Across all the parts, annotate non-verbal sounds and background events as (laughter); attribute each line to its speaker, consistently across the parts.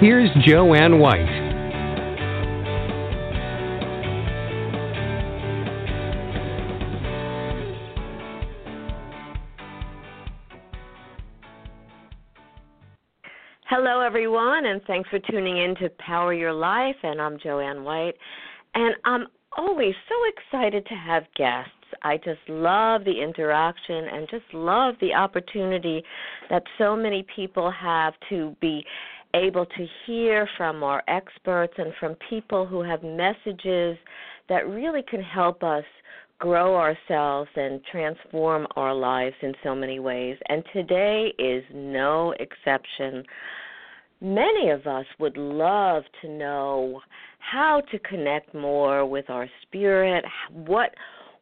Speaker 1: Here's Joanne White.
Speaker 2: Hello, everyone, and thanks for tuning in to Power Your Life. And I'm Joanne White, and I'm always so excited to have guests. I just love the interaction and just love the opportunity that so many people have to be able to hear from our experts and from people who have messages that really can help us grow ourselves and transform our lives in so many ways. And today is no exception. Many of us would love to know how to connect more with our spirit, what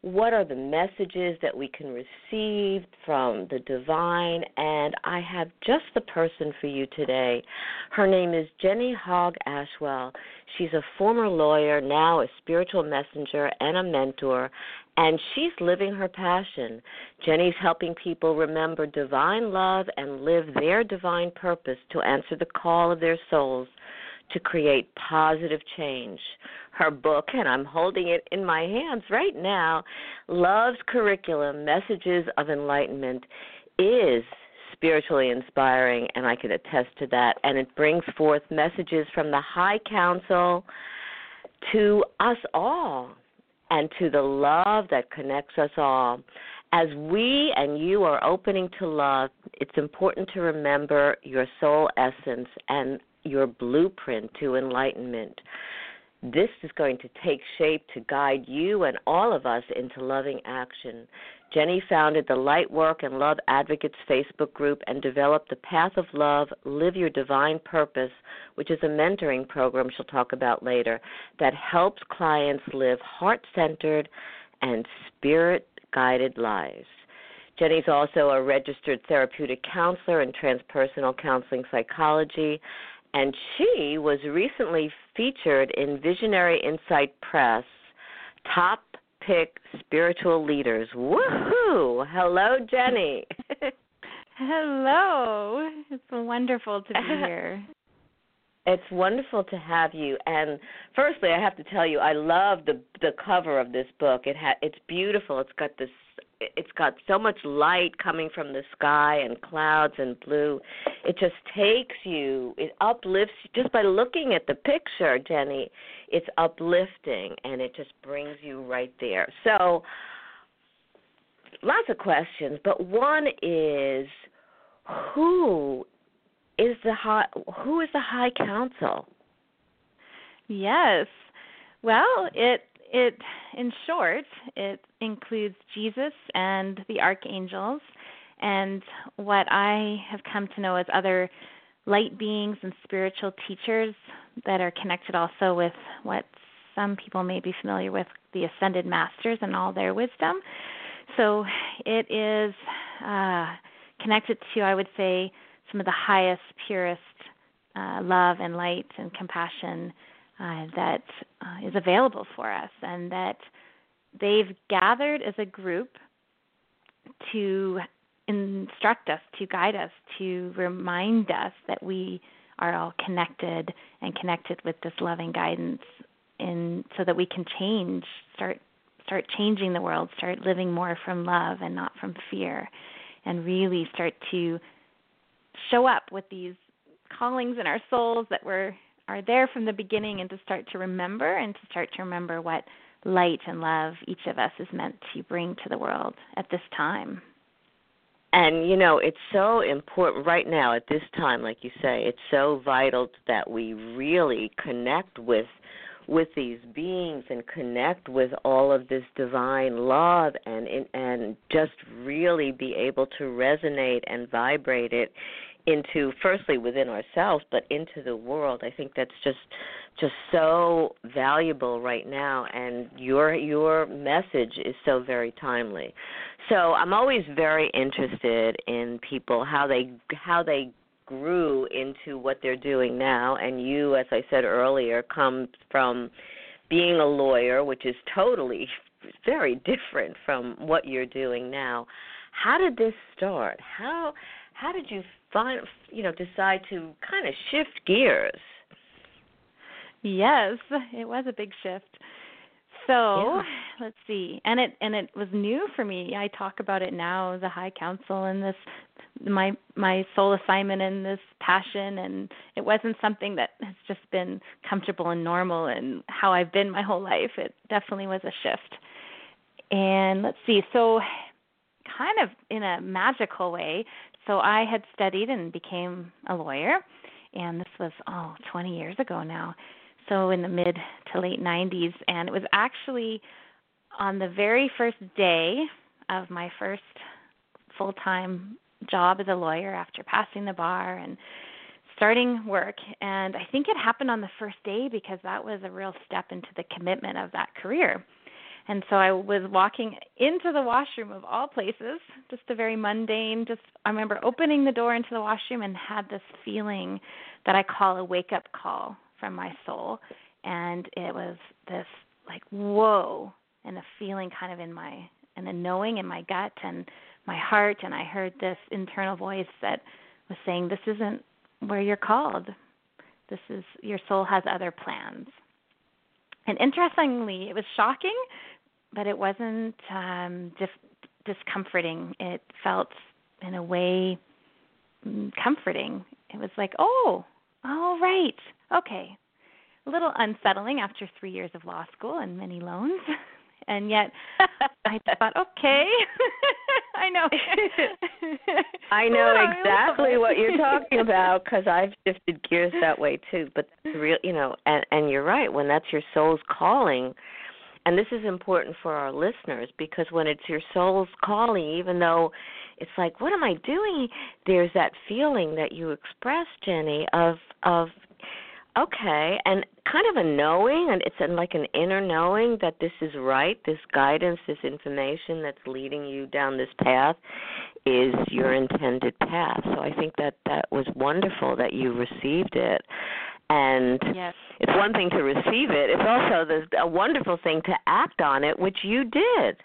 Speaker 2: what are the messages that we can receive from the divine? And i have just the person for you today. Her name is jenny hogg ashwell. She's a former lawyer now a spiritual messenger and a mentor and she's living her passion. Jenny's helping people remember divine love and live their divine purpose to answer the call of their souls to create positive change. Her book, and I'm holding it in my hands right now, Love's Curriculum Messages of Enlightenment, is spiritually inspiring, and I can attest to that. And it brings forth messages from the High Council to us all and to the love that connects us all. As we and you are opening to love, it's important to remember your soul essence and your blueprint to enlightenment. This is going to take shape to guide you and all of us into loving action. Jenny founded the Lightworkers and Love Advocates Facebook group and developed the Path of Love Live Your Divine Purpose, which is a mentoring program she'll talk about later that helps clients live heart centered and spirit guided lives. Jenny's also a registered therapeutic counselor in transpersonal counseling psychology and she was recently featured in Visionary Insight Press Top Pick Spiritual Leaders. Woohoo! Hello, Jenny. (laughs)
Speaker 3: Hello. It's wonderful to be (laughs) here.
Speaker 2: It's wonderful to have you. And firstly, I have to tell you, I love the the cover of this book. It ha- it's beautiful. It's got this it's got so much light coming from the sky and clouds and blue. It just takes you, it uplifts just by looking at the picture, Jenny. It's uplifting and it just brings you right there. So, lots of questions, but one is who is the high who is the high council?
Speaker 3: Yes. Well, it it, in short, it includes Jesus and the archangels, and what I have come to know as other light beings and spiritual teachers that are connected also with what some people may be familiar with the ascended masters and all their wisdom. So it is uh, connected to, I would say, some of the highest, purest uh, love and light and compassion uh, that uh, is available for us, and that they've gathered as a group to instruct us, to guide us, to remind us that we are all connected and connected with this loving guidance, and so that we can change, start start changing the world, start living more from love and not from fear, and really start to show up with these callings in our souls that we're are there from the beginning and to start to remember and to start to remember what light and love each of us is meant to bring to the world at this time.
Speaker 2: And you know, it's so important right now at this time, like you say, it's so vital that we really connect with with these beings and connect with all of this divine love and and just really be able to resonate and vibrate it into firstly within ourselves but into the world. I think that's just just so valuable right now and your your message is so very timely. So i'm always very interested in people how they how they grew into what they're doing now. And you as i said earlier come from being a lawyer which is totally (laughs) very different from what you're doing now. How did this start? How how did you find you know decide to kind of shift gears.
Speaker 3: Yes it was a big shift. So yeah. let's see. And it and it was new for me. I talk about it now the high council and this my my soul assignment and this passion and it wasn't something that has just been comfortable and normal and how i've been my whole life. It definitely was a shift. And let's see. So kind of in a magical way so I had studied and became a lawyer, and this was oh 20 years ago now. So in the mid to late 90s, and it was actually on the very first day of my first full-time job as a lawyer after passing the bar and starting work and i think it happened on the first day because that was a real step into the commitment of that career and so I was walking into the washroom of all places, just a very mundane, just I remember opening the door into the washroom and had this feeling that I call a wake up call from my soul. And it was this like whoa and a feeling kind of in my and a knowing in my gut and my heart and I heard this internal voice that was saying, This isn't where you're called. This is your soul has other plans. And interestingly, it was shocking but it wasn't um dis- discomforting. It felt in a way mm, comforting. It was like, "Oh, all right. Okay." A little unsettling after 3 years of law school and many loans. (laughs) and yet I (laughs) thought, "Okay." (laughs) I know.
Speaker 2: I know exactly what you're talking about because I've shifted gears that way too. But that's real, you know, and and you're right. When that's your soul's calling, and this is important for our listeners because when it's your soul's calling, even though it's like, what am I doing? There's that feeling that you expressed, Jenny, of of okay, and kind of a knowing, and it's like an inner knowing that this is right. This guidance, this information that's leading you down this path, is your intended path. So I think that that was wonderful that you received it and
Speaker 3: yes.
Speaker 2: it's one thing to receive it it's also the, a wonderful thing to act on it which you did.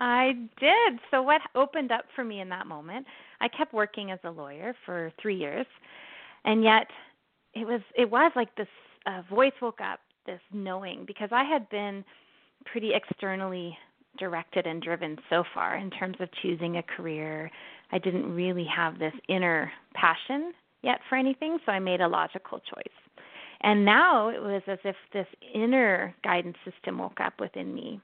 Speaker 3: I did. So what opened up for me in that moment i kept working as a lawyer for three years and yet it was it was like this uh, voice woke up this knowing because i had been pretty externally directed and driven so far in terms of choosing a career. I didn't really have this inner passion yet for anything, so I made a logical choice. And now it was as if this inner guidance system woke up within me.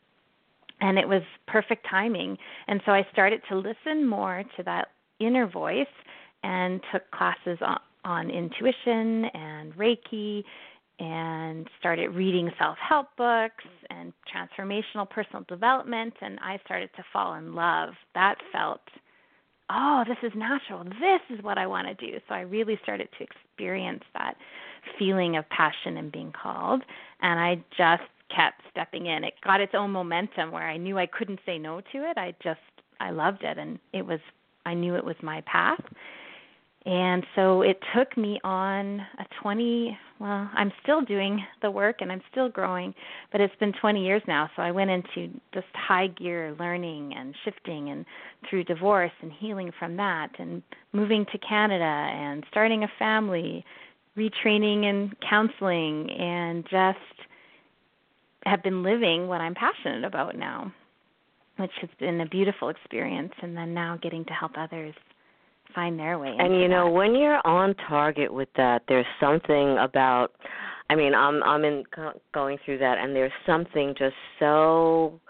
Speaker 3: And it was perfect timing. And so I started to listen more to that inner voice and took classes on, on intuition and Reiki and started reading self help books and transformational personal development. And I started to fall in love. That felt oh, this is natural. This is what I want to do. So I really started to experience that feeling of passion and being called. And I just kept stepping in. It got its own momentum where I knew I couldn't say no to it. I just, I loved it. And it was, I knew it was my path. And so it took me on a 20, well, I'm still doing the work and I'm still growing, but it's been 20 years now. So I went into just high gear learning and shifting and through divorce and healing from that and moving to Canada and starting a family, retraining and counseling and just have been living what I'm passionate about now, which has been a beautiful experience and then now getting to help others find their way.
Speaker 2: And you know,
Speaker 3: that.
Speaker 2: when you're on target with that, there's something about. I mean, I'm I'm in going through that, and there's something just so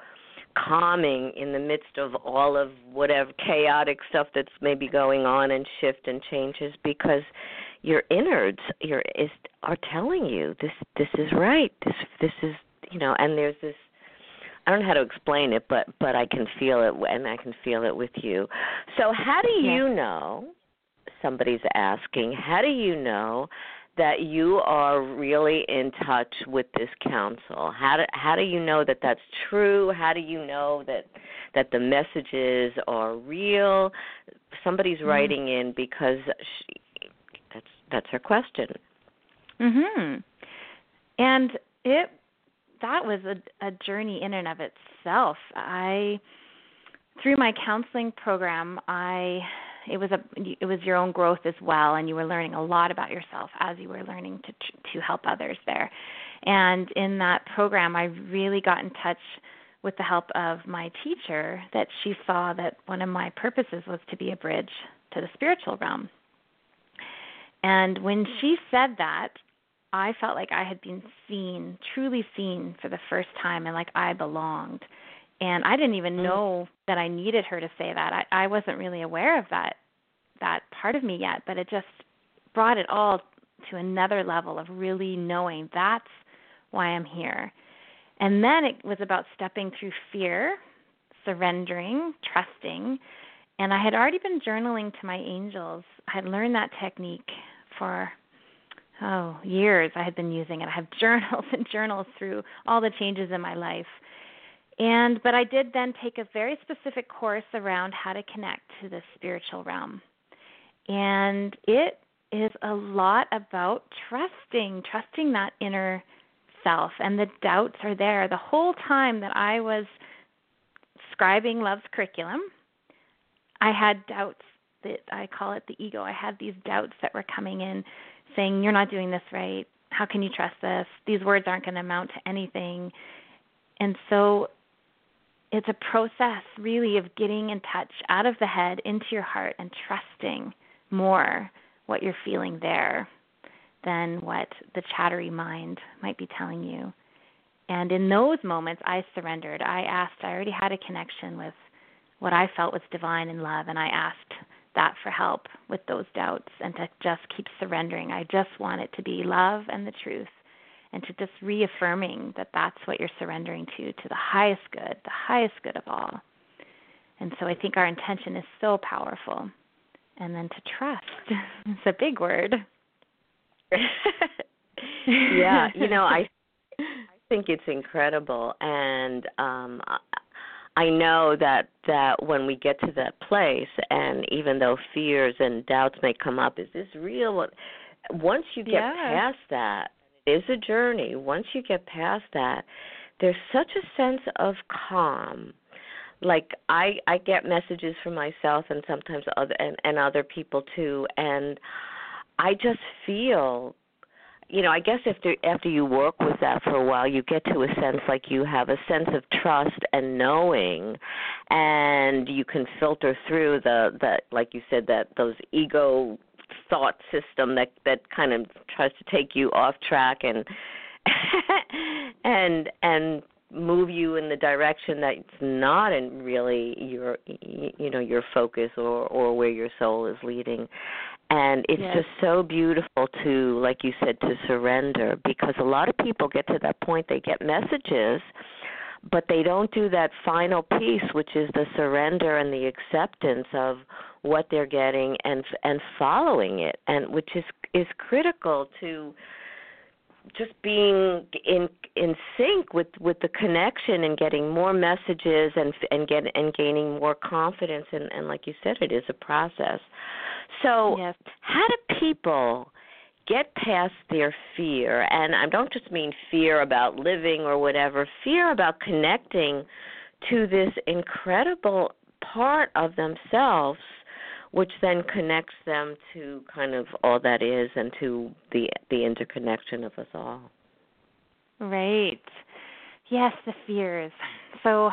Speaker 2: calming in the midst of all of whatever chaotic stuff that's maybe going on and shift and changes because your innards your is are telling you this this is right this this is you know and there's this I don't know how to explain it, but but I can feel it, and I can feel it with you. So how do you know? somebody's asking, how do you know that you are really in touch with this council? How do how do you know that that's true? How do you know that that the messages are real? Somebody's mm-hmm. writing in because she, that's that's her question.
Speaker 3: Mhm. And it that was a a journey in and of itself. I through my counseling program, I it was a it was your own growth as well and you were learning a lot about yourself as you were learning to to help others there and in that program i really got in touch with the help of my teacher that she saw that one of my purposes was to be a bridge to the spiritual realm and when she said that i felt like i had been seen truly seen for the first time and like i belonged and I didn't even mm. know that I needed her to say that. I, I wasn't really aware of that that part of me yet, but it just brought it all to another level of really knowing that's why I'm here. And then it was about stepping through fear, surrendering, trusting. And I had already been journaling to my angels. I had learned that technique for oh, years I had been using it. I have (laughs) journals and journals through all the changes in my life. And but I did then take a very specific course around how to connect to the spiritual realm. And it is a lot about trusting, trusting that inner self. And the doubts are there. The whole time that I was scribing Love's curriculum, I had doubts that I call it the ego. I had these doubts that were coming in saying, You're not doing this right. How can you trust this? These words aren't going to amount to anything. And so it's a process really of getting in touch out of the head into your heart and trusting more what you're feeling there than what the chattery mind might be telling you. And in those moments, I surrendered. I asked, I already had a connection with what I felt was divine and love, and I asked that for help with those doubts and to just keep surrendering. I just want it to be love and the truth and to just reaffirming that that's what you're surrendering to to the highest good the highest good of all. And so i think our intention is so powerful. And then to trust (laughs) it's a big word. (laughs)
Speaker 2: Yeah you know i i think it's incredible. And um I know that that when we get to that place, and even though fears and doubts may come up, is this real? Once you get past that, is a journey. Once you get past that, there's such a sense of calm. Like I I get messages from myself and sometimes other and, and other people too and I just feel you know, I guess after after you work with that for a while, you get to a sense like you have a sense of trust and knowing, and you can filter through the that like you said that those ego thought system that that kind of tries to take you off track and (laughs) and and move you in the direction that's not in really your you know your focus or or where your soul is leading and it's
Speaker 3: yes.
Speaker 2: just so beautiful to like you said to surrender because a lot of people get to that point they get messages but they don't do that final piece which is the surrender and the acceptance of what they're getting and and following it and which is is critical to just being in in sync with with the connection and getting more messages and and get and gaining more confidence and and like you said it is a process so
Speaker 3: yes.
Speaker 2: how do people get past their fear and i don't just mean fear about living or whatever fear about connecting to this incredible part of themselves which then connects them to kind of all that is and to the the interconnection of us all.
Speaker 3: Right. Yes, the fears. So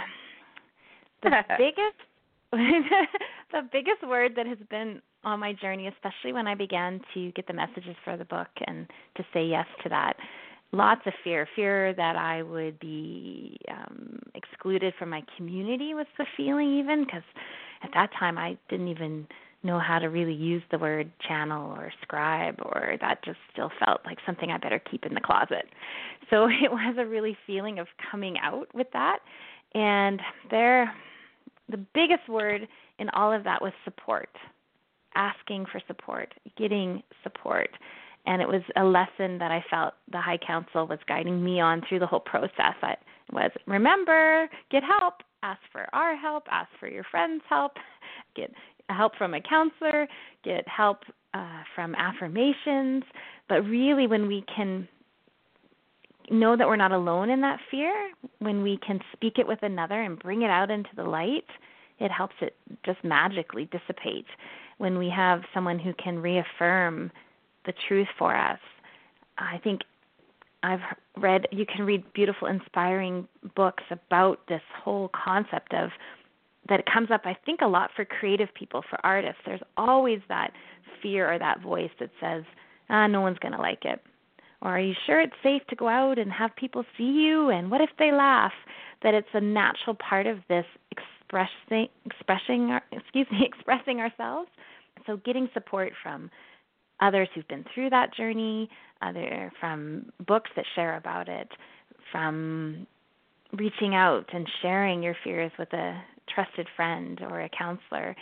Speaker 3: the (laughs) biggest (laughs) the biggest word that has been on my journey, especially when I began to get the messages for the book and to say yes to that. Lots of fear, fear that I would be um, excluded from my community was the feeling, even because at that time I didn't even know how to really use the word channel or scribe or that just still felt like something I better keep in the closet. So (laughs) it was a really feeling of coming out with that and there the biggest word in all of that was support. Asking for support, getting support. And it was a lesson that I felt the High Council was guiding me on through the whole process. It was remember, get help, ask for our help, ask for your friends' help, get help from a counselor, get help uh, from affirmations. But really, when we can know that we're not alone in that fear, when we can speak it with another and bring it out into the light, it helps it just magically dissipate. When we have someone who can reaffirm the truth for us, I think I've read you can read beautiful inspiring books about this whole concept of that it comes up I think a lot for creative people for artists. There's always that fear or that voice that says ah no one's going to like it. Or are you sure it's safe to go out and have people see you? And what if they laugh? That it's a natural part of this expressing expressing (laughs) excuse me expressing ourselves. So getting support from others who've been through that journey other from books that share about it from reaching out and sharing your fears with a trusted friend or a counselor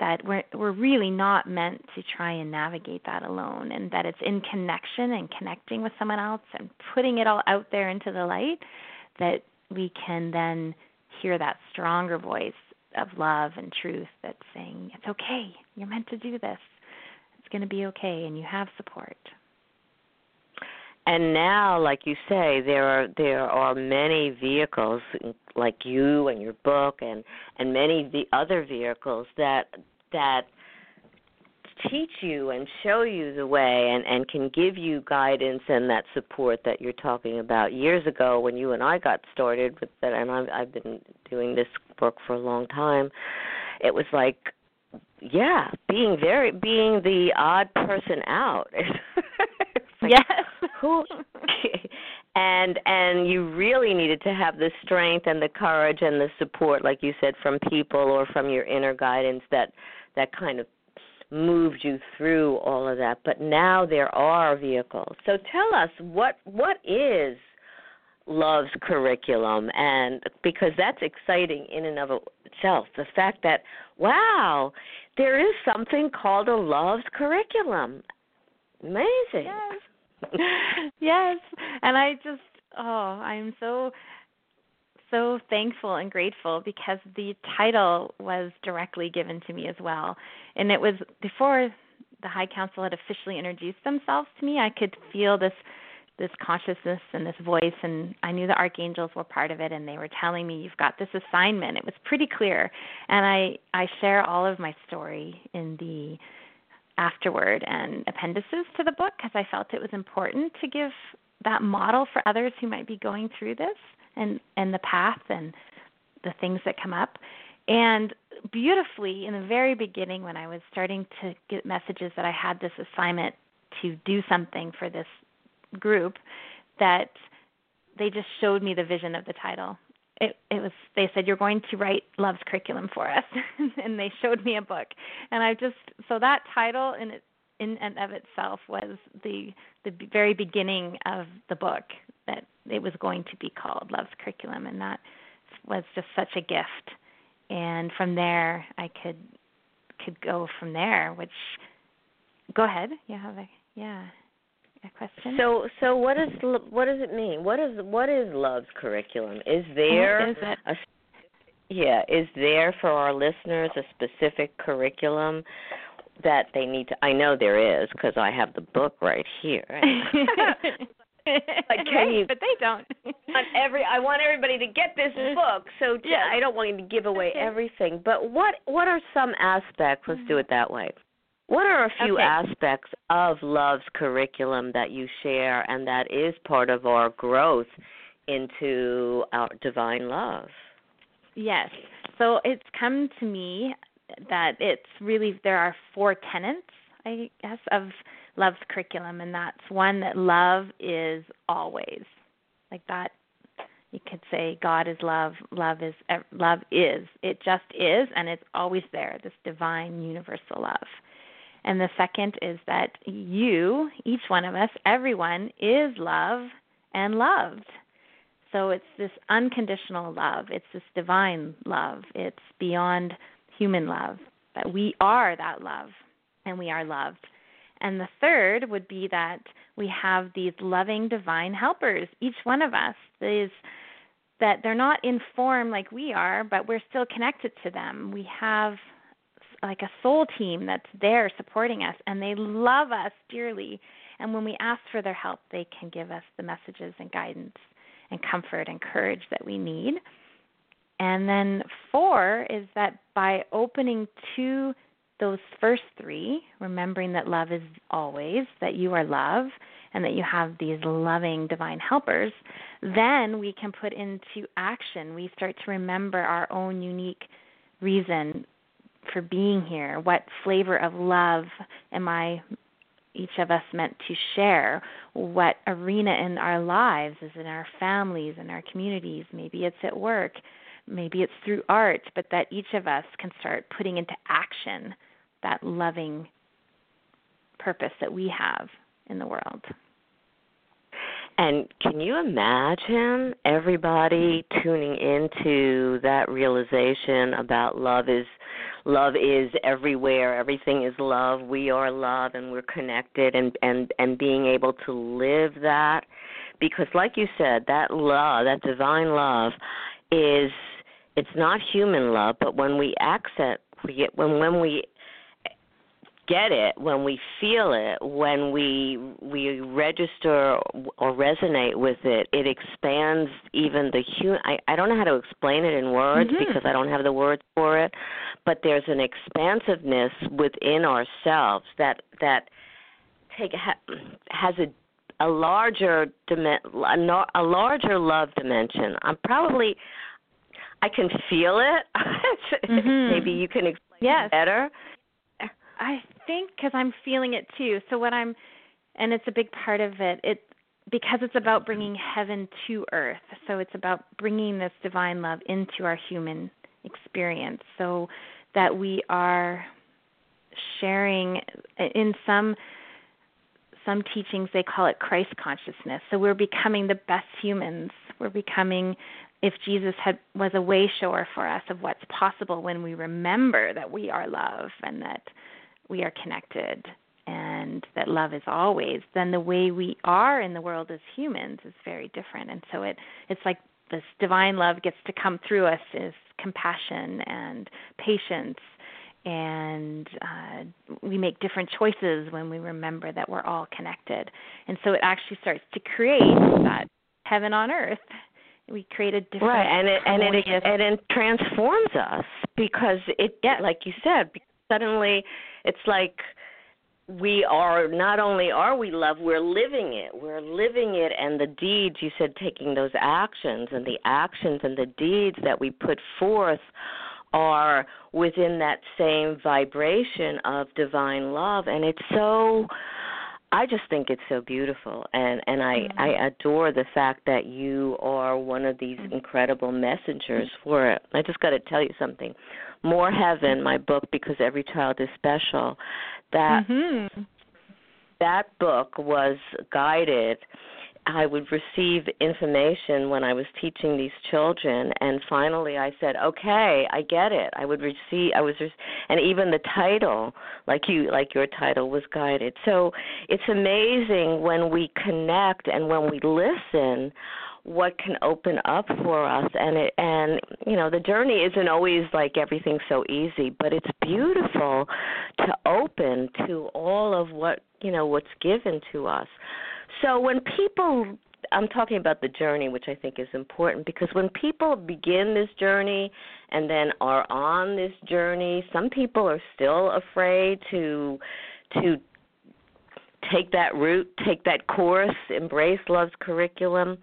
Speaker 3: that we're we're really not meant to try and navigate that alone and that it's in connection and connecting with someone else and putting it all out there into the light that we can then hear that stronger voice of love and truth that's saying it's okay. You're meant to do this. It's going to be okay and you have support.
Speaker 2: And now like you say there are there are many vehicles like you and your book and and many the other vehicles that that teach you and show you the way and and can give you guidance and that support that you're talking about. Years ago when you and I got started with that and I've I've been doing this work for a long time it was like yeah being very being the odd person out. (laughs)
Speaker 3: Like, yes.
Speaker 2: who (laughs) and and you really needed to have the strength and the courage and the support like you said from people or from your inner guidance that that kind of moved you through all of that but now there are vehicles. So tell us what what is love's curriculum? And because that's exciting in and of itself the fact that wow there is something called a love's curriculum. Amazing.
Speaker 3: Yes. (laughs) Yes. And I just oh, I'm so so thankful and grateful because the title was directly given to me as well. And it was before the High Council had officially introduced themselves to me, I could feel this this consciousness and this voice and I knew the archangels were part of it and they were telling me you've got this assignment. It was pretty clear. And I I share all of my story in the afterward and appendices to the book because I felt it was important to give that model for others who might be going through this and and the path and the things that come up. And beautifully in the very beginning when I was starting to get messages that I had this assignment to do something for this group that they just showed me the vision of the title. It it was they said you're going to write love's curriculum for us. (laughs) And they showed me a book. And i just so that title in it in and of itself was the the very beginning of the book that it was going to be called love's curriculum and that was just such a gift and from there i could could go from there which go ahead you have a yeah a question.
Speaker 2: So, so what does what does it mean? What is what is Love's curriculum? Is there oh,
Speaker 3: is
Speaker 2: a yeah? Is there for our listeners a specific curriculum that they need to? I know there is because I have the book right here. (laughs) (laughs)
Speaker 3: like, (laughs) can you, but they don't. (laughs)
Speaker 2: on every, I want everybody to get this mm-hmm. book. So yeah. I don't want you to give away everything. But what what are some aspects? Let's do mm-hmm. it that way. What are a few
Speaker 3: okay.
Speaker 2: aspects of Love's curriculum that you share and that is part of our growth into our divine love?
Speaker 3: Yes. So it's come to me that it's really there are four tenets, I guess, of Love's curriculum, and that's one that love is always. Like that you could say God is love, love is love is. It just is and it's always there, this divine universal love. And the second is that you, each one of us, everyone, is love and loved. So it's this unconditional love, it's this divine love, it's beyond human love, that we are that love. and we are loved. And the third would be that we have these loving divine helpers, each one of us is that they're not in form like we are, but we're still connected to them. We have like a soul team that's there supporting us and they love us dearly. And when we ask for their help, they can give us the messages and guidance and comfort and courage that we need. And then four is that by opening to those first three, remembering that love is always, that you are love, and that you have these loving divine helpers, then we can put into action. We start to remember our own unique reason for being here. What flavor of love am I, each of us, meant to share? What arena in our lives is in our families, in our communities? Maybe it's at work maybe it's through art, but that each of us can start putting into action that loving purpose that we have in the world.
Speaker 2: And can you imagine everybody tuning into that realization about love is love is everywhere, everything is love, we are love and we're connected and and and being able to live that because like you said, that love, that divine love is it's not human love, but when we accent we get when when we get it when we feel it when we we register or resonate with it it expands even the human I, I don't know how to explain it in words
Speaker 3: mm-hmm.
Speaker 2: because i don't have the words for it but there's an expansiveness within ourselves that that take ha, has a a larger a larger love dimension i'm probably I can feel it. (laughs)
Speaker 3: mm-hmm.
Speaker 2: Maybe you can explain
Speaker 3: yes.
Speaker 2: it better.
Speaker 3: I think because I'm feeling it too. So what I'm, and it's a big part of it. It because it's about bringing heaven to earth. So it's about bringing this divine love into our human experience, so that we are sharing in some some teachings they call it Christ consciousness. So we're becoming the best humans. We're becoming if Jesus had was a way shower for us of what's possible when we remember that we are love and that we are connected and that love is always, then the way we are in the world as humans is very different. And so it it's like this divine love gets to come through us is compassion and patience and uh, we make different choices when we remember that we're all connected. And so it actually starts to create that heaven on earth we create a different
Speaker 2: right and it and it and it transforms us because it
Speaker 3: yeah.
Speaker 2: like you said suddenly it's like we are not only are we love we're living it we're living it and the deeds you said taking those actions and the actions and the deeds that we put forth are within that same vibration of divine love and it's so I just think it's so beautiful, and and I mm-hmm. I adore the fact that you are one of these mm-hmm. incredible messengers for it. I just got to tell you something. More Heaven, my book, because every child is special. That
Speaker 3: mm-hmm.
Speaker 2: that book was guided I would receive information when I was teaching these children, and finally I said, "Okay, I get it." I would receive. I was, and even the title, like you, like your title, was guided. So it's amazing when we connect and when we listen, what can open up for us. And it, and you know, the journey isn't always like everything so easy, but it's beautiful to open to all of what you know what's given to us. So when people I'm talking about the journey, which I think is important because when people begin this journey and then are on this journey, some people are still afraid to to take that route, take that course, embrace love's curriculum.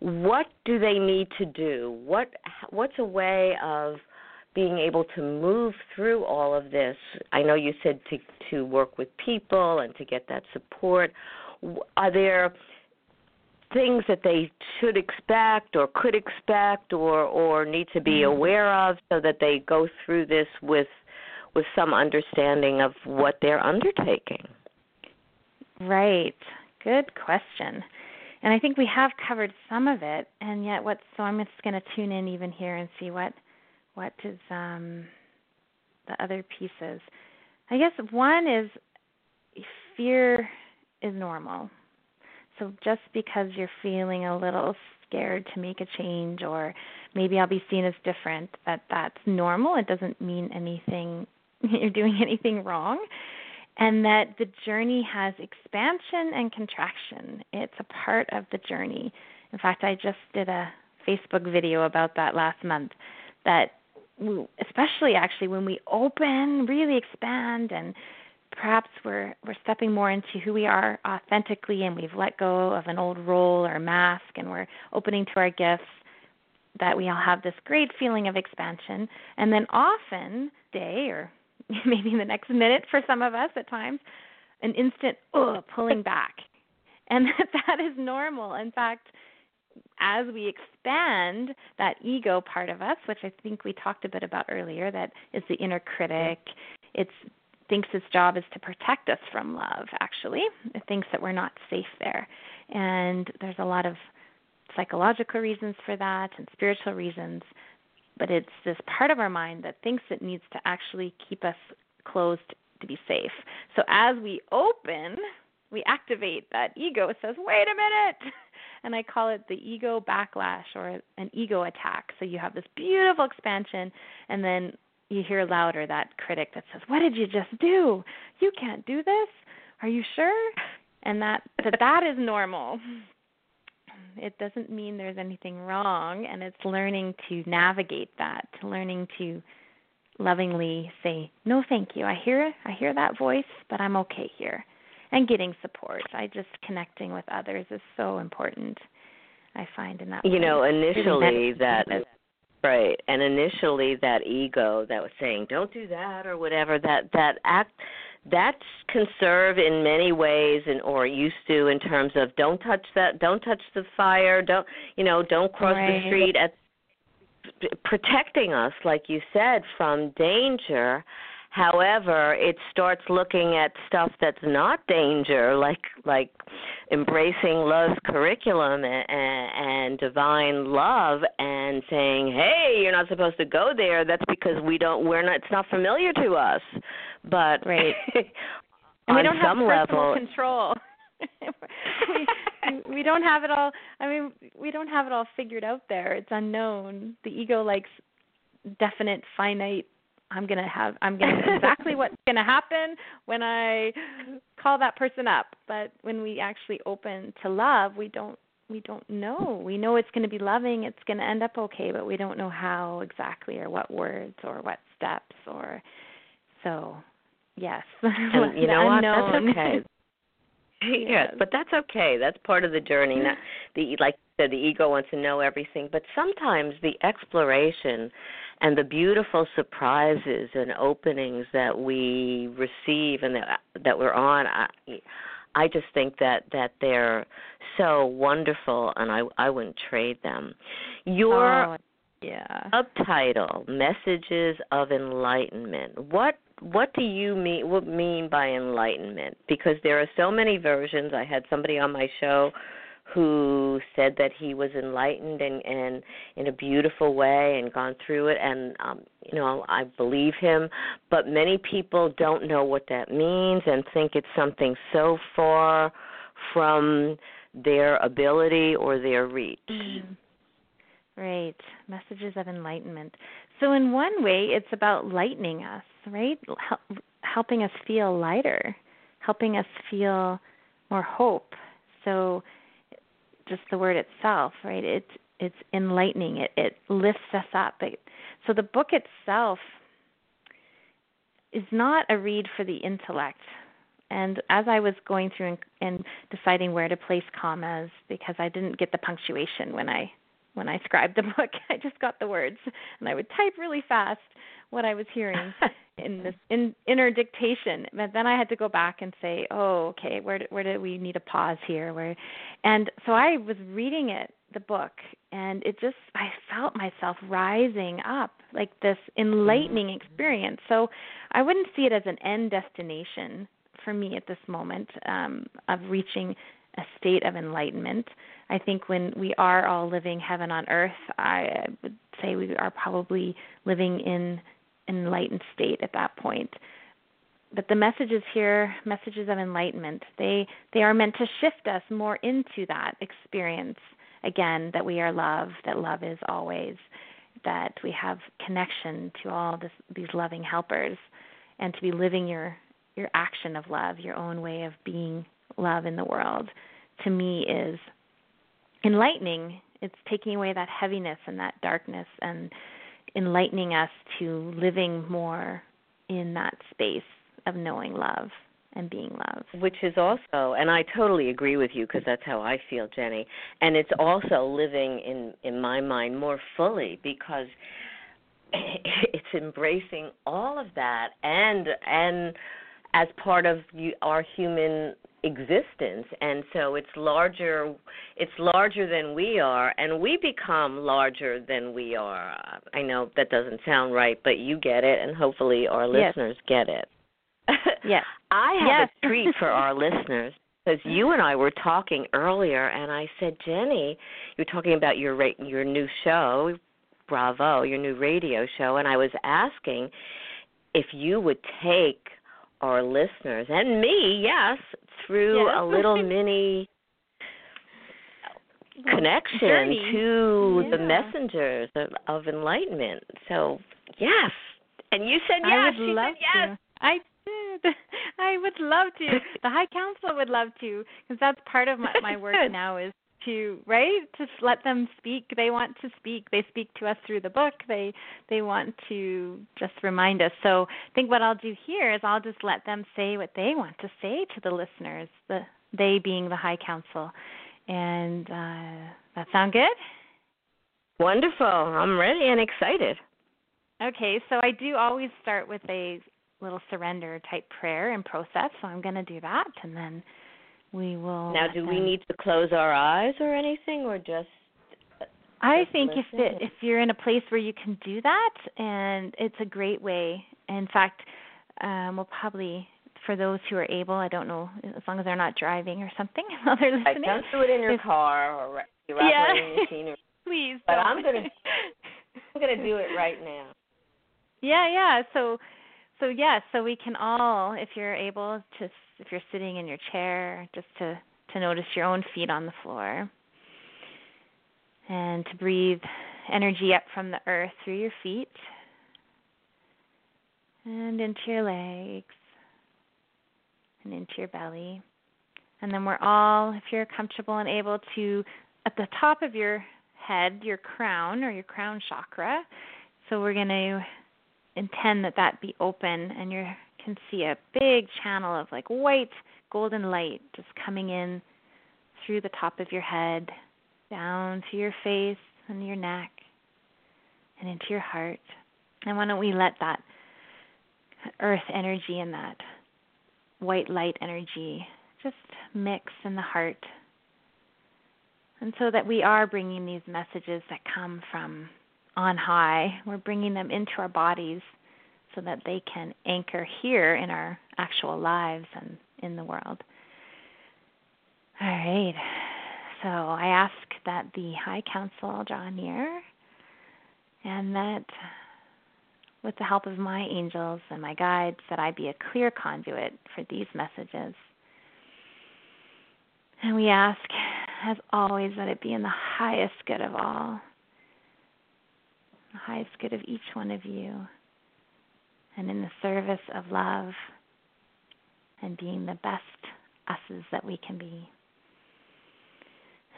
Speaker 2: What do they need to do? What what's a way of being able to move through all of this? I know you said to to work with people and to get that support are there things that they should expect or could expect or or need to be mm-hmm. aware of so that they go through this with with some understanding of what they're undertaking?
Speaker 3: Right. Good question. And i think we have covered some of it and yet what so i'm just going to tune in even here and see what what is um the other pieces. I guess one is fear is normal. So just because you're feeling a little scared to make a change or maybe I'll be seen as different, that that's normal. It doesn't mean anything (laughs) you're doing anything wrong. And that the journey has expansion and contraction. It's a part of the journey. In fact, I just did a Facebook video about that last month that especially actually when we open, really expand and perhaps we're we're stepping more into who we are authentically and we've let go of an old role or mask and we're opening to our gifts that we all have this great feeling of expansion. And then often day or (laughs) maybe the next minute for some of us at times an instant oh pulling back. And that (laughs) that is normal. In fact as we expand that ego part of us which i think we talked a bit about earlier that is the inner critic it's thinks its job is to protect us from love, actually. It thinks that we're not safe there. And there's a lot of psychological reasons for that and spiritual reasons. But it's this part of our mind that thinks it needs to actually keep us closed to be safe. So as we open, we activate that ego. It says, wait a minute. (laughs) And I call it the ego backlash or an ego attack. So you have this beautiful expansion, and then you hear louder that critic that says, "What did you just do? You can't do this. Are you sure?" And that that that is normal. It doesn't mean there's anything wrong, and it's learning to navigate that, to learning to lovingly say, "No, thank you. I hear I hear that voice, but I'm okay here." And getting support. I just connecting with others is so important. I find in that.
Speaker 2: You know, initially that Right. And initially that ego that was saying, Don't do that or whatever, that that act that's conserve in many ways and or used to in terms of don't touch that don't touch the fire, don't you know, don't cross
Speaker 3: right.
Speaker 2: the street at protecting us, like you said, from danger However, it starts looking at stuff that's not danger, like like embracing love's curriculum and, and divine love, and saying, "Hey, you're not supposed to go there." That's because we don't. We're not. It's not familiar to us. But
Speaker 3: right. (laughs)
Speaker 2: and
Speaker 3: we don't
Speaker 2: have
Speaker 3: personal
Speaker 2: level,
Speaker 3: control. (laughs) we, we don't have it all. I mean, we don't have it all figured out there. It's unknown. The ego likes definite, finite I'm gonna have I'm gonna (laughs) know exactly what's gonna happen when I call that person up. But when we actually open to love, we don't we don't know. We know it's going to be loving, it's going to end up okay, but we don't know how exactly or what words or what steps or so yes. (laughs)
Speaker 2: And you know what? That's okay. (laughs) yes. yes, but that's okay. That's part of the journey. Not the like said, the ego wants to know everything, but sometimes the exploration and the beautiful surprises and openings that we receive and that that we're on I, I just think that that they're so wonderful and I I wouldn't trade them. Your
Speaker 3: oh, yeah.
Speaker 2: subtitle messages of enlightenment. What what do you mean what mean by enlightenment? Because there are so many versions. I had somebody on my show who said that he was enlightened and and in a beautiful way and gone through it and um you know I believe him but many people don't know what that means and think it's something so far from their ability or their reach.
Speaker 3: Mm. Right. Messages of enlightenment. So in one way it's about lightening us, right? Hel- helping us feel lighter, helping us feel more hope. So just the word itself, right? It's it's enlightening. It it lifts us up. It, so the book itself is not a read for the intellect. And as I was going through and, and deciding where to place commas, because I didn't get the punctuation when I when I scribed the (laughs) book, I just got the words, and I would type really fast what I was hearing (laughs) in this in, inner dictation. But then I had to go back and say, "Oh, okay, where do, where do we need a pause here?" Where, and so I was reading it, the book, and it just I felt myself rising up like this enlightening mm-hmm. experience. So I wouldn't see it as an end destination for me at this moment um, of reaching a state of enlightenment. I think when we are all living heaven on earth, I would say we are probably living in an enlightened state at that point. but the messages here, messages of enlightenment, they they are meant to shift us more into that experience again that we are love, that love is always, that we have connection to all this, these loving helpers, and to be living your your action of love, your own way of being love in the world, to me is enlightening. It's taking away that heaviness and that darkness and enlightening us to living more in that space of knowing love and being love.
Speaker 2: Which is also, and I totally agree with you because that's how I feel, Jenny. And it's also living in in my mind more fully because (laughs) it's embracing all of that and and as part of our human existence and so it's larger it's larger than we are and we become larger than we are i know that doesn't sound right but you get it and hopefully our
Speaker 3: yes.
Speaker 2: listeners get it (laughs)
Speaker 3: yes
Speaker 2: i have
Speaker 3: yes.
Speaker 2: a (laughs) treat for our listeners because you and i were talking earlier and i said jenny you're talking about your your new show bravo your new radio show and i was asking if you would take our listeners and me, yes, through
Speaker 3: yes.
Speaker 2: a little mini (laughs) connection
Speaker 3: Journey.
Speaker 2: to
Speaker 3: yeah.
Speaker 2: the messengers of, of, enlightenment. So, yes. And you said yes.
Speaker 3: I would
Speaker 2: she
Speaker 3: love
Speaker 2: said yes.
Speaker 3: To. I did. (laughs) I would love to. The High Council would love to, because that's part of my, my work (laughs) now is to right to let them speak. They want to speak. They speak to us through the book. They they want to just remind us. So i think what i'll do here is i'll just let them say what they want to say to the listeners the they being the high council. And uh that sound good?
Speaker 2: Wonderful. I'm ready and excited.
Speaker 3: Okay. So i do always start with a little surrender type prayer and process. So i'm going to do that and then we will.
Speaker 2: Now, do we need to close our eyes or anything, or just?
Speaker 3: I
Speaker 2: just
Speaker 3: think
Speaker 2: listen?
Speaker 3: if it, if you're in a place where you can do that, and it's a great way. In fact, um, we'll probably for those who are able. I don't know as long as they're not driving or something (laughs) while they're listening.
Speaker 2: don't do it in your
Speaker 3: if,
Speaker 2: car or your
Speaker 3: yeah.
Speaker 2: operating (laughs) machine. Or,
Speaker 3: Please.
Speaker 2: But
Speaker 3: don't.
Speaker 2: I'm gonna (laughs) I'm gonna do it right now.
Speaker 3: Yeah, yeah. So so yes, yeah, so we can all, if you're able to, if you're sitting in your chair, just to to notice your own feet on the floor, and to breathe energy up from the earth through your feet and into your legs and into your belly. And then we're all, if you're comfortable and able to, at the top of your head, your crown or your crown chakra. So we're going to intend that that be open and you can see a big channel of like white golden light just coming in through the top of your head down to your face and your neck and into your heart. And why don't we let that earth energy and that white light energy just mix in the heart. And so that we are bringing these messages that come from on high. We're bringing them into our bodies so that they can anchor here in our actual lives and in the world. All right. So I ask that the High Council draw near and that with the help of my angels and my guides that I be a clear conduit for these messages. And we ask, as always, that it be in the highest good of all the highest good of each one of you, and in the service of love and being the best us's that we can be.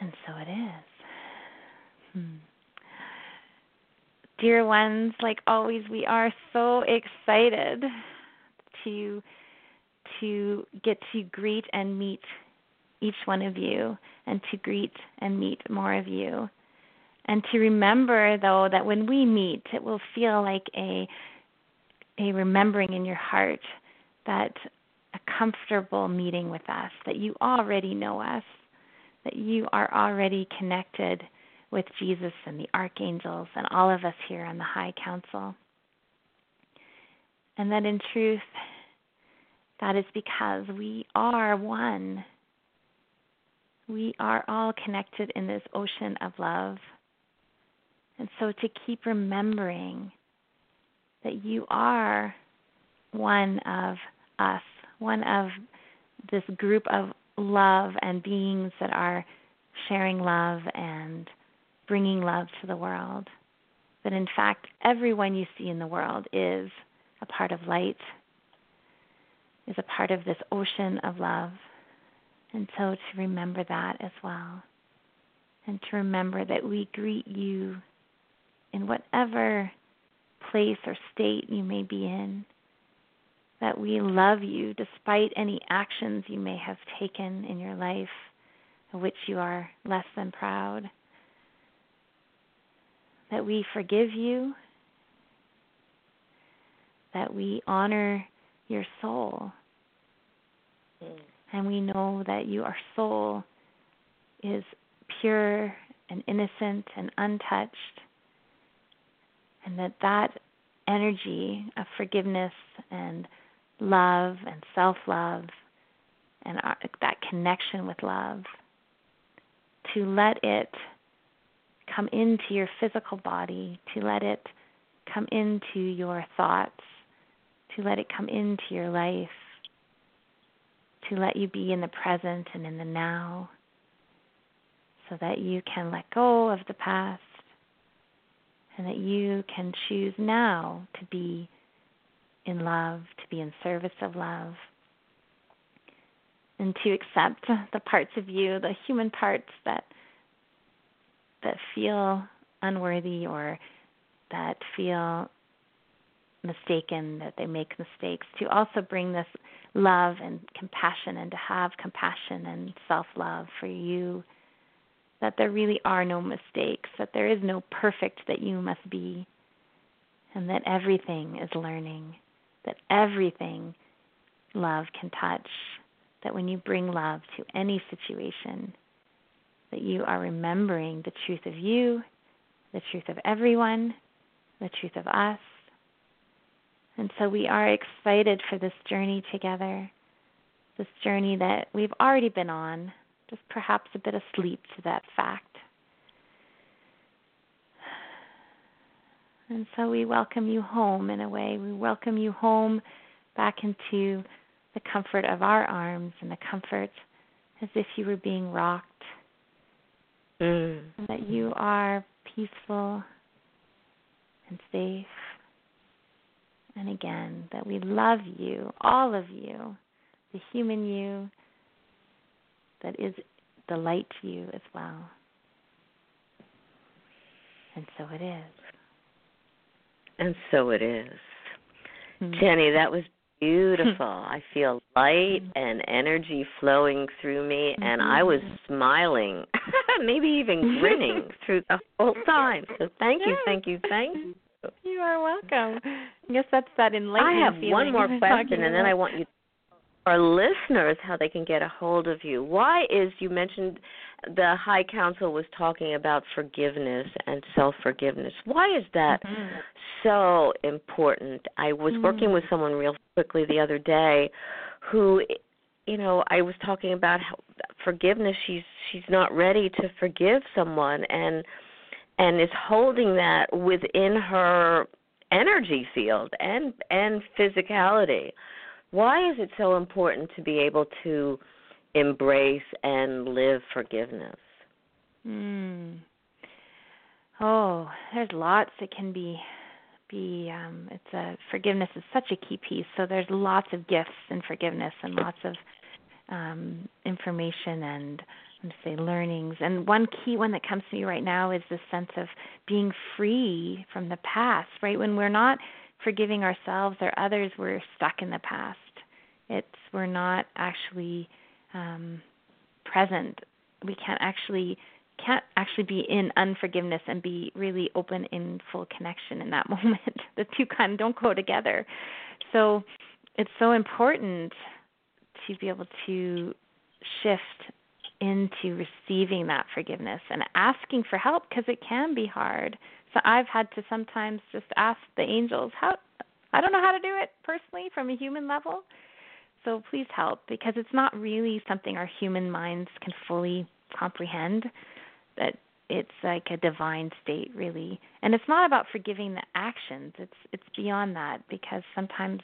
Speaker 3: And so it is. Hmm. Dear ones, like always, we are so excited to to get to greet and meet each one of you and to greet and meet more of you and to remember though that when we meet it will feel like a a remembering in your heart that a comfortable meeting with us that you already know us that you are already connected with Jesus and the archangels and all of us here on the high council. And that in truth that is because we are one. We are all connected in this ocean of love. And so to keep remembering that you are one of us, one of this group of love and beings that are sharing love and bringing love to the world. That in fact, everyone you see in the world is a part of light, is a part of this ocean of love. And so to remember that as well. And to remember that we greet you in whatever place or state you may be in. That we love you despite any actions you may have taken in your life of which you are less than proud. That we forgive you. That we honor your soul. Mm. And we know that your soul is pure and innocent and untouched. And that that energy of forgiveness and love and self love and our, that connection with love to let it come into your physical body, to let it come into your thoughts, to let it come into your life, to let you be in the present and in the now, so that you can let go of the past and that you can choose now to be in love, to be in service of love, and to accept the parts of you, the human parts that that feel unworthy or that feel mistaken, that they make mistakes, to also bring this love and compassion and to have compassion and self love for you. That there really are no mistakes, that there is no perfect that you must be, and that everything is learning, that everything love can touch, that when you bring love to any situation, that you are remembering the truth of you, the truth of everyone, the truth of us. And so we are excited for this journey together, this journey that we've already been on, just perhaps a bit asleep to that fact. And so we welcome you home in a way. We welcome you home back into the comfort of our arms and the comfort as if you were being rocked. Mm. And that you are peaceful and safe. And again, that we love you, all of you, the human you that is the light to you as well. And so it is.
Speaker 2: And so it is. Mm-hmm. Jenny, that was beautiful. (laughs) I feel light mm-hmm. and energy flowing through me, and I was mm-hmm. smiling, (laughs) maybe even (laughs) grinning through the whole time. So thank you, thank you, thank you.
Speaker 3: You are welcome. I guess that's that enlightening.
Speaker 2: I have one more question, and then I want you our listeners how they can get a hold of you. Why is you mentioned the High Council was talking about forgiveness and self forgiveness. Why is that mm-hmm. so important? I was mm-hmm. working with someone real quickly the other day who you know, I was talking about how forgiveness she's she's not ready to forgive someone and and is holding that within her energy field and and physicality why is it so important to be able to embrace and live forgiveness?
Speaker 3: Mm. Oh, there's lots that can be be um it's a forgiveness is such a key piece. So there's lots of gifts in forgiveness and lots of um information and say learnings. And one key one that comes to me right now is the sense of being free from the past, right? When we're not forgiving ourselves or others, we're stuck in the past. It's we're not actually um, present. We can't actually can't actually be in unforgiveness and be really open in full connection in that (laughs) moment. the two kind of don't go together. So it's so important to be able to shift into receiving that forgiveness and asking for help because it can be hard. So I've had to sometimes just ask the angels, how I don't know how to do it personally from a human level. So please help because it's not really something our human minds can fully comprehend. That it's like a divine state really. And it's not about forgiving the actions. It's it's beyond that because sometimes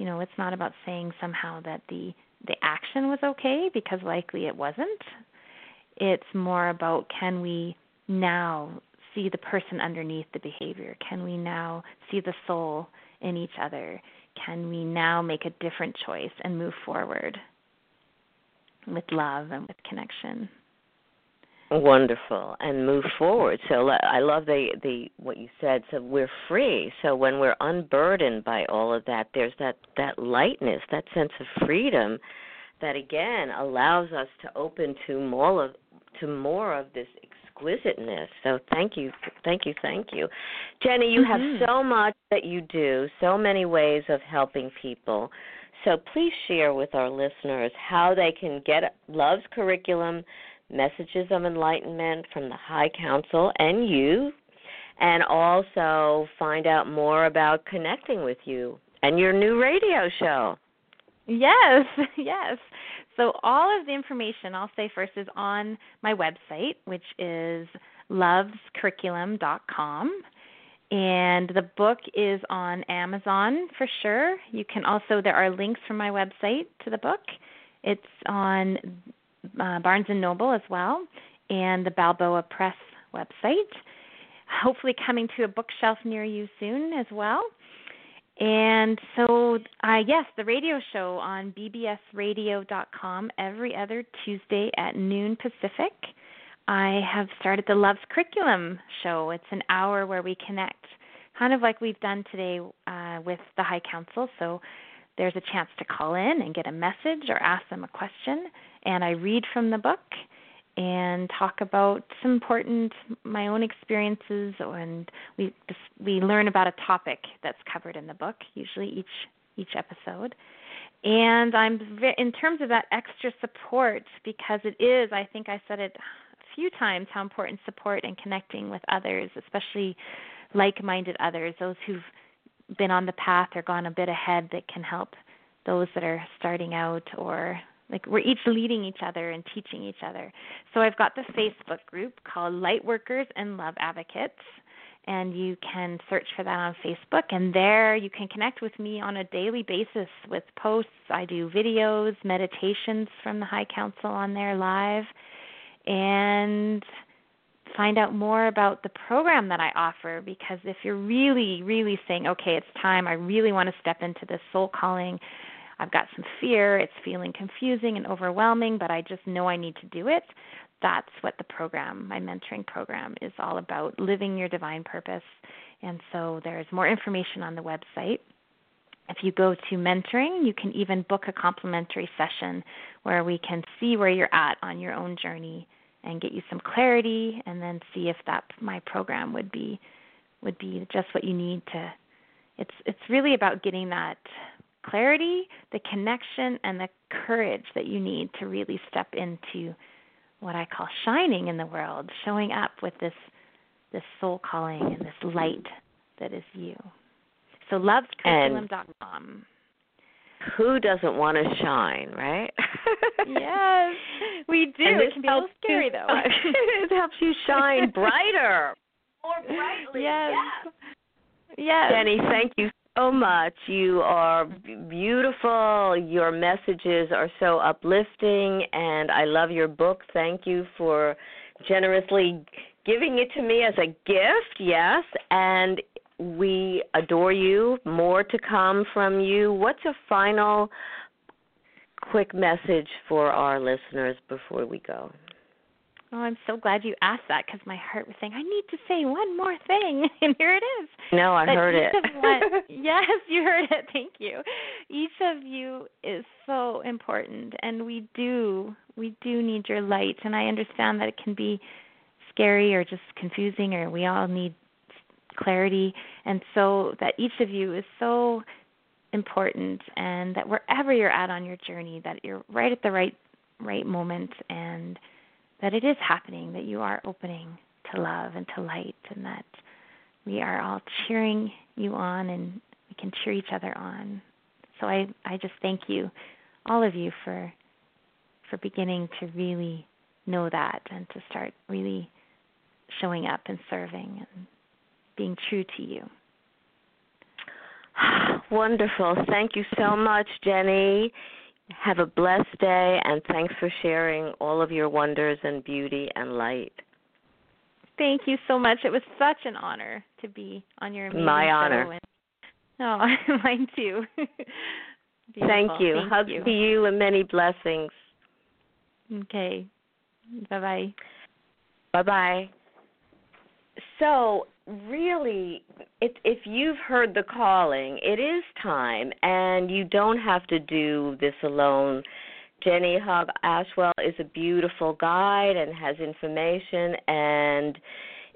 Speaker 3: you know, it's not about saying somehow that the the action was okay because likely it wasn't. It's more about can we now see the person underneath the behavior? Can we now see the soul in each other? Can we now make a different choice and move forward with love and with connection?
Speaker 2: Wonderful, and move forward. So I love the the what you said. So we're free. So when we're unburdened by all of that, there's that that lightness, that sense of freedom, that again allows us to open to more of to more of this exquisiteness. So thank you, thank you, thank you, Jenny. You
Speaker 3: mm-hmm.
Speaker 2: have so much that you do, so many ways of helping people. So please share with our listeners how they can get Love's curriculum messages of enlightenment from the High Council and you, and also find out more about connecting with you and your new radio show.
Speaker 3: Yes, (laughs) yes. So all of the information I'll say first is on my website, which is lovescurriculum.com. And the book is on Amazon for sure. You can also there are links from my website to the book. It's on uh, Barnes and Noble as well, and the Balboa Press website. Hopefully, coming to a bookshelf near you soon as well. And so, uh, yes, the radio show on bbsradio.com every other Tuesday at noon Pacific. I have started the Love's Curriculum show. It's an hour where we connect, kind of like we've done today uh, with the High Council. So there's a chance to call in and get a message or ask them a question and I read from the book and talk about some important my own experiences and we we learn about a topic that's covered in the book usually each each episode. And i'm in terms of that extra support because it is i think i said it a few times how important support and connecting with others especially like-minded others those who've been on the path or gone a bit ahead that can help those that are starting out or like we're each leading each other and teaching each other. So I've got the Facebook group called Lightworkers and Love Advocates and you can search for that on Facebook and there you can connect with me on a daily basis with posts. I do videos, meditations from the High Council on there live and find out more about the program that I offer because if you're really really saying okay, it's time, I really want to step into this soul calling I've got some fear, it's feeling confusing and overwhelming, but I just know I need to do it. That's what the program, my mentoring program, is all about living your divine purpose. And so there's more information on the website. If you go to mentoring, you can even book a complimentary session where we can see where you're at on your own journey and get you some clarity and then see if that my program would be would be just what you need to it's it's really about getting that clarity, the connection, and the courage that you need to really step into what I call shining in the world, showing up with this this soul calling and this light that is you. So lovescurriculum.com.
Speaker 2: Who doesn't want to shine, right?
Speaker 3: yes, we (laughs) do. It can be a little scary though. (laughs)
Speaker 2: it helps you shine (laughs) brighter, more brightly.
Speaker 3: Yes.
Speaker 2: yes.
Speaker 3: Yes.
Speaker 2: Jenny, thank you so much. You are beautiful. Your messages are so uplifting, and I love your book. Thank you for generously giving it to me as a gift. Yes, and we adore you. More to come from you. What's a final quick message for our listeners before we go?
Speaker 3: Oh, I'm so glad you asked that because my heart was saying, I need to say one more thing. (laughs) And here it is.
Speaker 2: No, I
Speaker 3: but
Speaker 2: heard
Speaker 3: it.
Speaker 2: What, (laughs)
Speaker 3: yes, you heard it. Thank you. Each of you is so important, and we do, we do need your light. And I understand that it can be scary or just confusing, or we all need clarity. And so that each of you is so important, and that wherever you're at on your journey, that you're right at the right right moment and that it is happening, that you are opening to love and to light, and that we are all cheering you on and we can cheer each other on. So I, I just thank you, all of you, for for beginning to really know that and to start really showing up and serving and being true to you. (sighs)
Speaker 2: Wonderful. Thank you so much, Jenny. Have a blessed day, and thanks for sharing all of your wonders and beauty and light.
Speaker 3: Thank you so much. It was such an honor to be on your amazing
Speaker 2: My
Speaker 3: show
Speaker 2: honor.
Speaker 3: And, (laughs) oh, (laughs) mine too. (laughs)
Speaker 2: Thank you.
Speaker 3: Thank
Speaker 2: Hugs
Speaker 3: you.
Speaker 2: to you and many blessings.
Speaker 3: Okay. Bye bye.
Speaker 2: Bye bye. So, really, if if you've heard the calling, it is time, and you don't have to do this alone. Jenny Hogg Ashwell is a beautiful guide and has information, and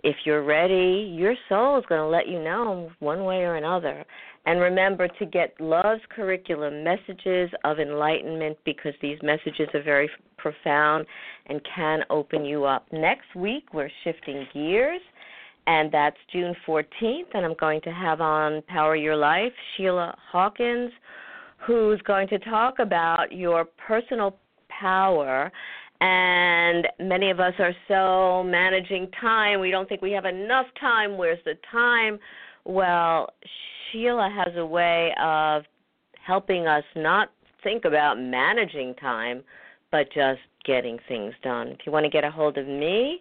Speaker 2: if you're ready, your soul is going to let you know one way or another. And remember to get Love's curriculum messages of enlightenment because these messages are very profound and can open you up. Next week, we're shifting gears, and that's June 14th, and I'm going to have on Power Your Life Sheila Hawkins, who's going to talk about your personal power. And many of us are so managing time, we don't think we have enough time. Where's the time? Well, Sheila has a way of helping us not think about managing time, but just getting things done. If you want to get a hold of me,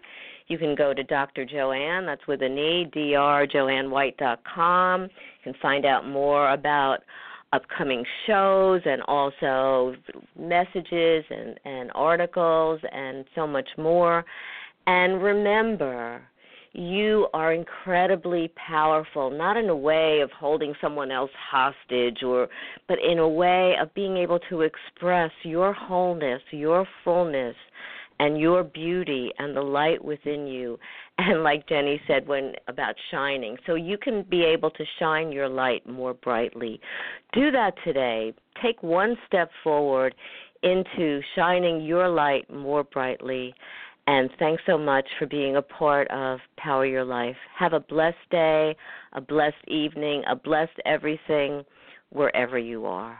Speaker 2: you can go to Dr. Joanne, that's with an E, drjoannewhite.com. You can find out more about upcoming shows and also messages and, and articles and so much more. And remember, you are incredibly powerful, not in a way of holding someone else hostage or but in a way of being able to express your wholeness, your fullness and your beauty and the light within you. (laughs) And like Jenny said when about shining, so you can be able to shine your light more brightly. Do that today. Take one step forward into shining your light more brightly. And thanks so much for being a part of Power Your Life. Have a blessed day, a blessed evening, a blessed everything wherever you are.